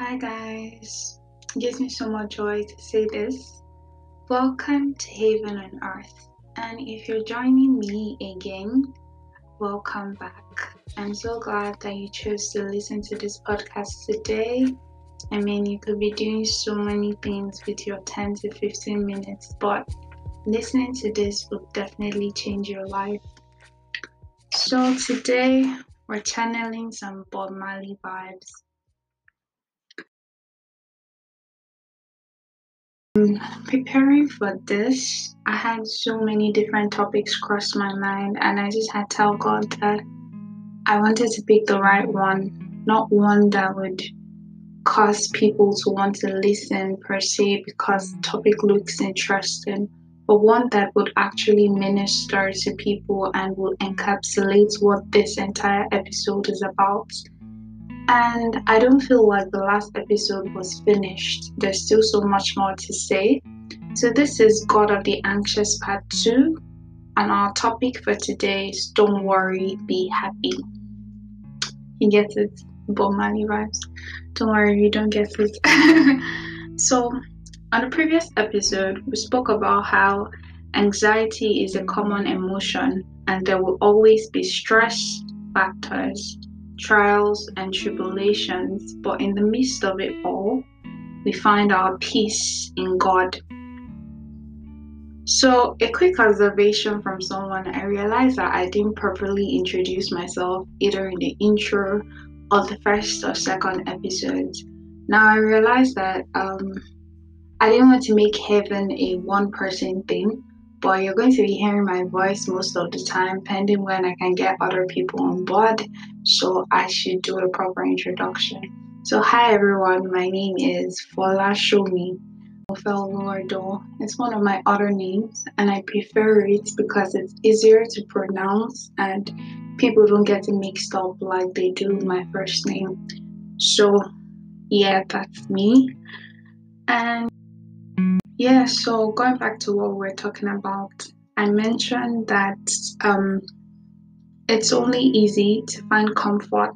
Hi guys, it gives me so much joy to say this. Welcome to Haven on Earth. And if you're joining me again, welcome back. I'm so glad that you chose to listen to this podcast today. I mean, you could be doing so many things with your 10 to 15 minutes, but listening to this will definitely change your life. So, today we're channeling some Bob Marley vibes. Preparing for this, I had so many different topics cross my mind, and I just had to tell God that I wanted to pick the right one, not one that would cause people to want to listen per se because the topic looks interesting, but one that would actually minister to people and will encapsulate what this entire episode is about. And I don't feel like the last episode was finished. There's still so much more to say. So, this is God of the Anxious Part 2. And our topic for today is Don't Worry, Be Happy. You get it? Marley vibes. Don't worry, you don't get it. so, on the previous episode, we spoke about how anxiety is a common emotion and there will always be stress factors trials, and tribulations, but in the midst of it all, we find our peace in God. So, a quick observation from someone I realized that I didn't properly introduce myself either in the intro or the first or second episodes. Now, I realized that um, I didn't want to make Haven a one person thing, but you're going to be hearing my voice most of the time, pending when I can get other people on board. So I should do a proper introduction. So, hi everyone, my name is Fola Shomi Ofeluordo. It's one of my other names, and I prefer it because it's easier to pronounce and people don't get it mixed up like they do my first name. So, yeah, that's me. And yeah, so going back to what we're talking about, I mentioned that um, it's only easy to find comfort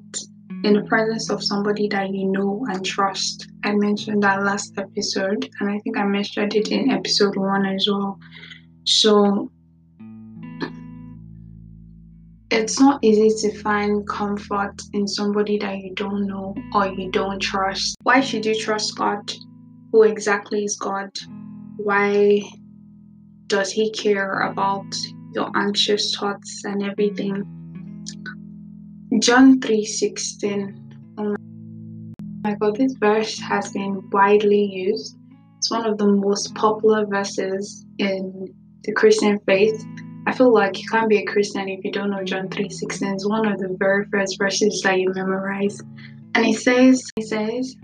in the presence of somebody that you know and trust. I mentioned that last episode, and I think I mentioned it in episode one as well. So it's not easy to find comfort in somebody that you don't know or you don't trust. Why should you trust God? Who exactly is God? Why does he care about your anxious thoughts and everything? John 3.16 oh my god this verse has been widely used. It's one of the most popular verses in the christian faith. I feel like you can't be a christian if you don't know john 3.16 it's one of the very first verses that you memorize. And it says it says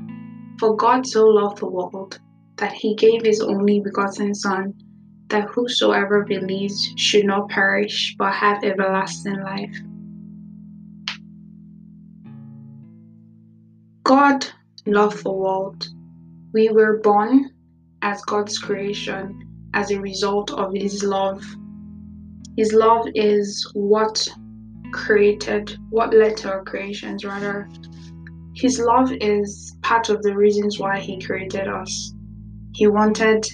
for god so loved the world that he gave his only begotten Son, that whosoever believes should not perish but have everlasting life. God loved the world. We were born as God's creation as a result of His love. His love is what created, what led to our creations, rather. His love is part of the reasons why He created us. He wanted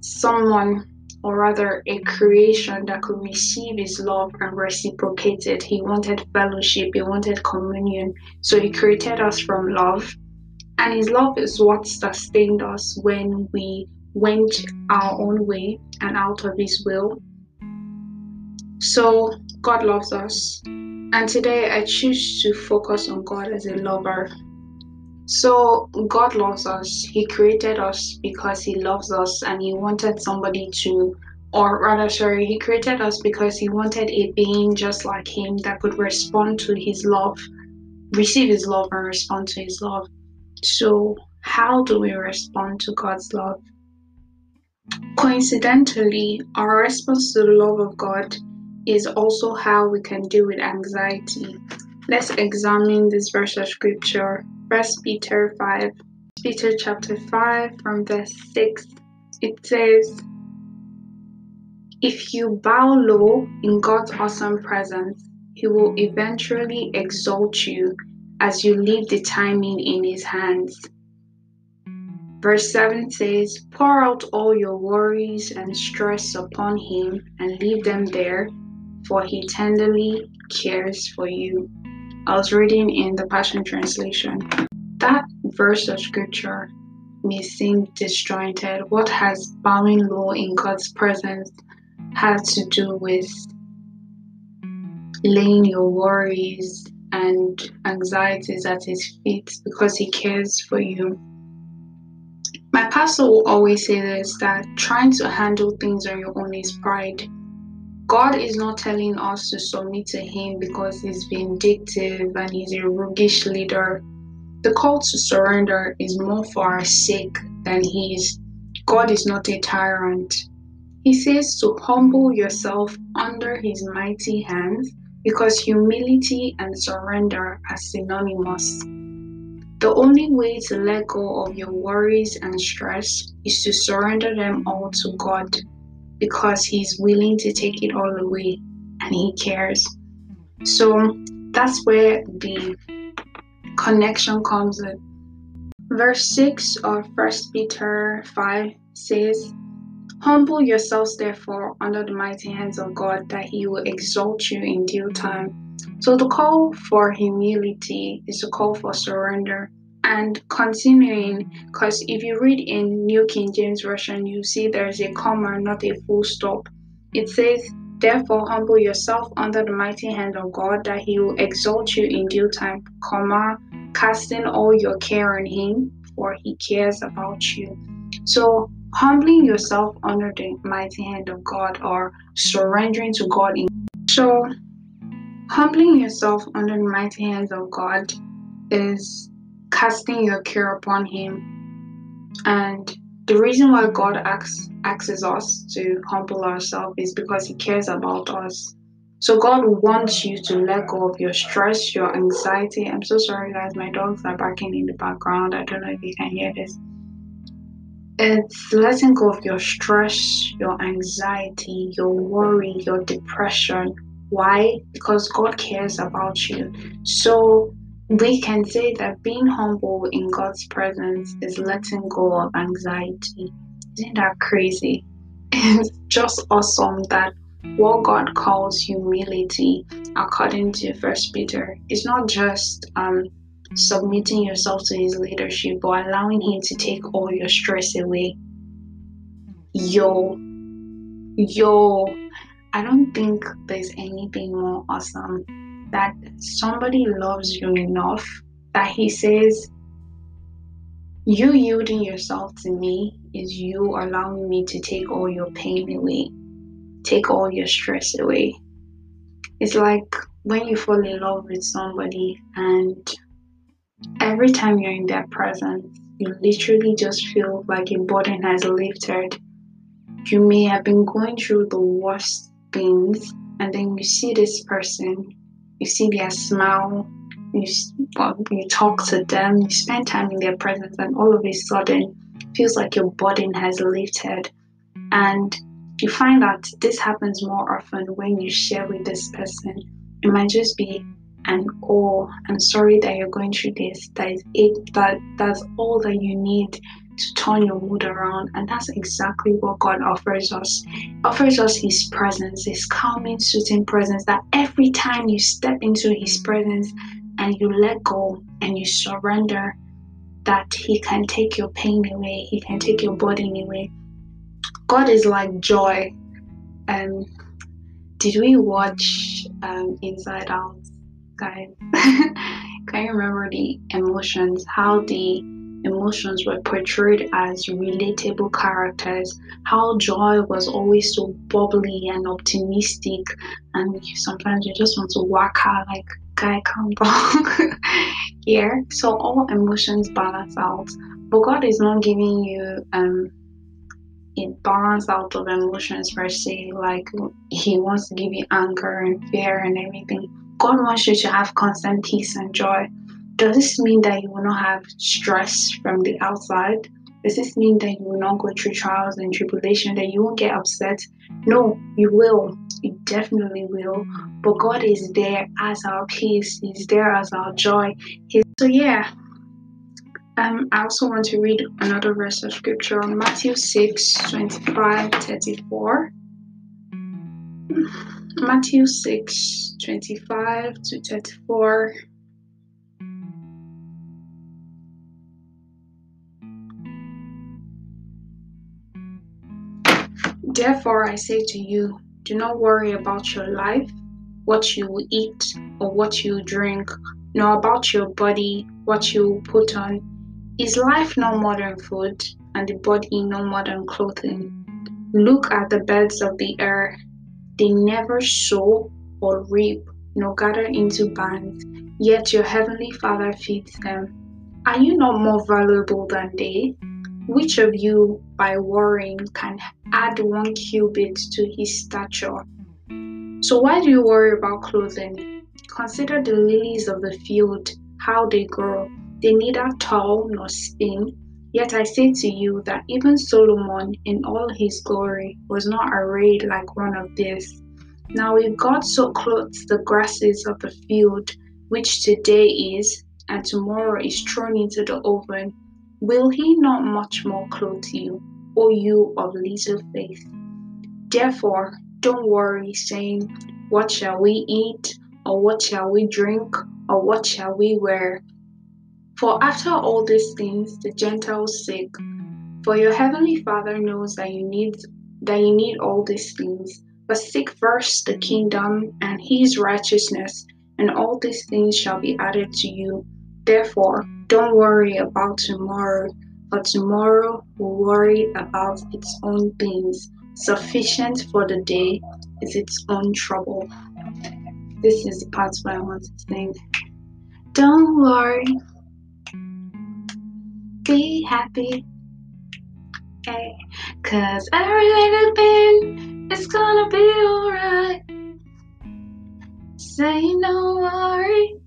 someone, or rather a creation, that could receive his love and reciprocate it. He wanted fellowship, he wanted communion. So he created us from love. And his love is what sustained us when we went our own way and out of his will. So God loves us. And today I choose to focus on God as a lover so God loves us. He created us because He loves us and He wanted somebody to, or rather, sorry, He created us because He wanted a being just like Him that could respond to His love, receive His love, and respond to His love. So, how do we respond to God's love? Coincidentally, our response to the love of God is also how we can deal with anxiety. Let's examine this verse of scripture First Peter 5. Peter chapter 5 from verse 6. It says, If you bow low in God's awesome presence, He will eventually exalt you as you leave the timing in His hands. Verse 7 says, Pour out all your worries and stress upon him and leave them there, for he tenderly cares for you. I was reading in the Passion Translation. That verse of scripture may seem disjointed. What has bowing low in God's presence had to do with laying your worries and anxieties at his feet because he cares for you. My pastor will always say this that trying to handle things on your own is pride. God is not telling us to submit to him because he's vindictive and he's a roguish leader. The call to surrender is more for our sake than his. God is not a tyrant. He says to humble yourself under his mighty hands because humility and surrender are synonymous. The only way to let go of your worries and stress is to surrender them all to God because He's willing to take it all away and He cares. So that's where the connection comes in. Verse 6 of First Peter 5 says, Humble yourselves, therefore, under the mighty hands of God, that He will exalt you in due time. So, the call for humility is a call for surrender. And continuing, because if you read in New King James Version, you see there's a comma, not a full stop. It says, Therefore, humble yourself under the mighty hand of God, that He will exalt you in due time, comma, casting all your care on Him, for He cares about you. So, humbling yourself under the mighty hand of God or surrendering to God. In- so, humbling yourself under the mighty hands of God is casting your care upon Him. And the reason why God asks, asks us to humble ourselves is because He cares about us. So God wants you to let go of your stress, your anxiety. I'm so sorry, guys. My dogs are barking in the background. I don't know if you can hear this. It's letting go of your stress, your anxiety, your worry, your depression. Why? Because God cares about you. So we can say that being humble in God's presence is letting go of anxiety. Isn't that crazy? It's just awesome that what God calls humility, according to First Peter, is not just um, submitting yourself to his leadership but allowing him to take all your stress away. Yo, yo, I don't think there's anything more awesome that somebody loves you enough that he says, You yielding yourself to me is you allowing me to take all your pain away, take all your stress away. It's like when you fall in love with somebody and Every time you're in their presence, you literally just feel like a burden has lifted. You may have been going through the worst things, and then you see this person, you see their smile, you, you talk to them, you spend time in their presence, and all of a sudden, feels like your burden has lifted. And you find that this happens more often when you share with this person. It might just be and oh i'm sorry that you're going through this that is it that that's all that you need to turn your mood around and that's exactly what god offers us offers us his presence his calming soothing presence that every time you step into his presence and you let go and you surrender that he can take your pain away he can take your burden away god is like joy um did we watch um, inside out guys. Can you remember the emotions? How the emotions were portrayed as relatable characters. How joy was always so bubbly and optimistic, and sometimes you just want to whack her like, guy, calm down. yeah. So all emotions balance out, but God is not giving you um a balance out of emotions per se. Like He wants to give you anger and fear and everything God wants you to have constant peace and joy. Does this mean that you will not have stress from the outside? Does this mean that you will not go through trials and tribulation, that you won't get upset? No, you will. You definitely will. But God is there as our peace, He's there as our joy. He's, so, yeah, Um, I also want to read another verse of scripture on Matthew 6 25 34. Matthew 6 25 to 34. Therefore, I say to you, do not worry about your life, what you will eat or what you drink, nor about your body, what you will put on. Is life no more than food, and the body no more than clothing? Look at the birds of the air. They never sow or reap, nor gather into barns, yet your heavenly Father feeds them. Are you not more valuable than they? Which of you, by worrying, can add one cubit to his stature? So, why do you worry about clothing? Consider the lilies of the field, how they grow. They neither toil nor spin. Yet I say to you that even Solomon, in all his glory, was not arrayed like one of these. Now, if God so clothes the grasses of the field, which today is, and tomorrow is thrown into the oven, will he not much more clothe you, O you of little faith? Therefore, don't worry, saying, What shall we eat? Or what shall we drink? Or what shall we wear? For after all these things the Gentiles seek. For your heavenly Father knows that you need that you need all these things. But seek first the kingdom and his righteousness, and all these things shall be added to you. Therefore, don't worry about tomorrow, for tomorrow will worry about its own things. Sufficient for the day is its own trouble. This is the part where I want to sing. Don't worry, be happy. Hey, cause every little thing is gonna be alright. Say no worry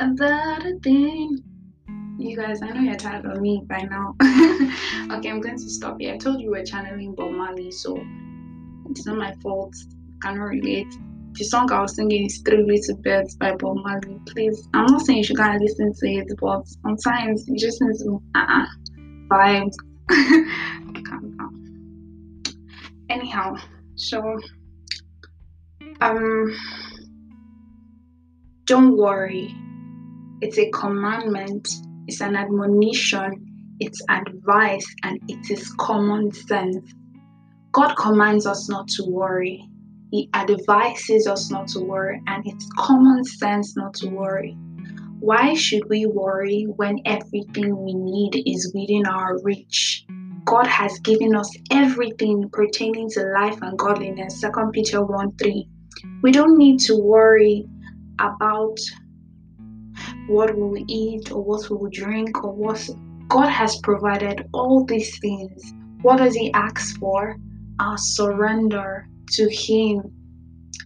about a thing. You guys, I know you're tired of me by now. okay, I'm going to stop here. I told you we're channeling Bob Marley, so it's not my fault. I cannot relate. The song I was singing is Three Little Birds by Bob Marley. Please, I'm not saying you should go and listen to it, but sometimes you just need to uh-uh, vibes. Calm down. Anyhow, so um don't worry it's a commandment, it's an admonition, it's advice, and it is common sense. God commands us not to worry. He advises us not to worry, and it's common sense not to worry. Why should we worry when everything we need is within our reach? God has given us everything pertaining to life and godliness. 2 Peter 1 3. We don't need to worry about what we will eat or what we will drink or what God has provided all these things. What does He ask for? Our surrender to Him,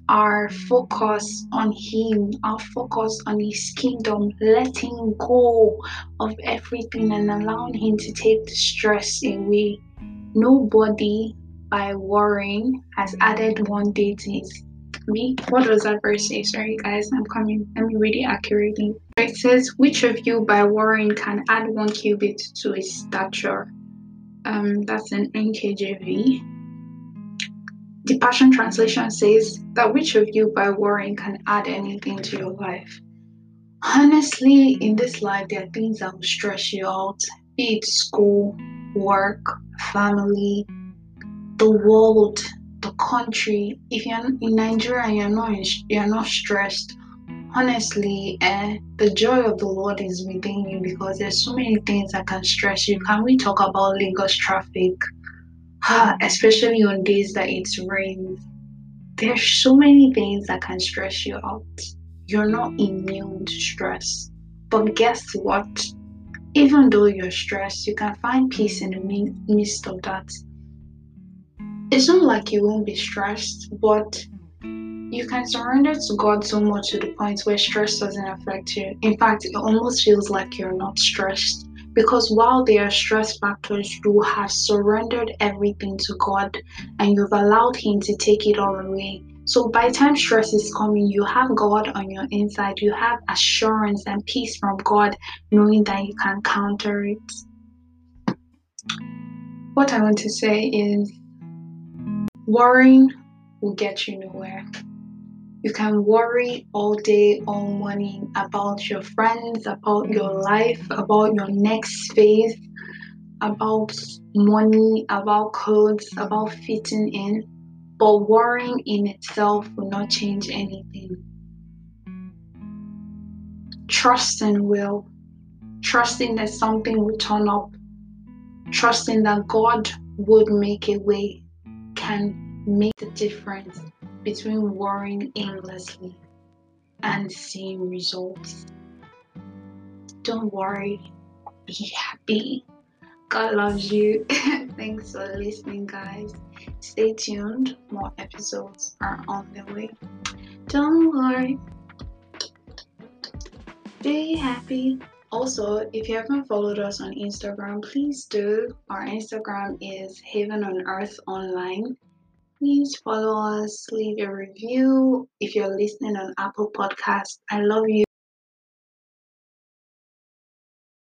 our focus on Him, our focus on His kingdom, letting go of everything and allowing Him to take the stress away. Nobody, by worrying, has added one day to His me. What does that verse say? Sorry, guys, I'm coming. Let me read it accurately. It says, Which of you by worrying can add one cubit to his stature? Um, that's an NKJV. The Passion Translation says that which of you by worrying can add anything to your life? Honestly, in this life, there are things that will stress you out, be it school, work, family, the world, the country. If you're in Nigeria you're not you're not stressed, honestly, eh, the joy of the Lord is within you because there's so many things that can stress you. Can we talk about Lagos traffic? Especially on days that it's rain. There's so many things that can stress you out. You're not immune to stress. But guess what? Even though you're stressed, you can find peace in the midst of that. It's not like you won't be stressed, but you can surrender to God so much to the point where stress doesn't affect you. In fact, it almost feels like you're not stressed because while there are stress factors, you have surrendered everything to God and you've allowed Him to take it all away. So by the time stress is coming, you have God on your inside. You have assurance and peace from God, knowing that you can counter it. What I want to say is worrying will get you nowhere. You can worry all day, all morning about your friends, about your life, about your next phase, about money, about clothes, about fitting in, but worrying in itself will not change anything. Trusting will, trusting that something will turn up, trusting that God would make a way can make the difference between worrying aimlessly and seeing results. Don't worry, be happy. God loves you. Thanks for listening, guys. Stay tuned, more episodes are on the way. Don't worry, be happy. Also, if you haven't followed us on Instagram, please do. Our Instagram is Haven on Earth Online please follow us, leave a review. If you're listening on Apple Podcast, I love you.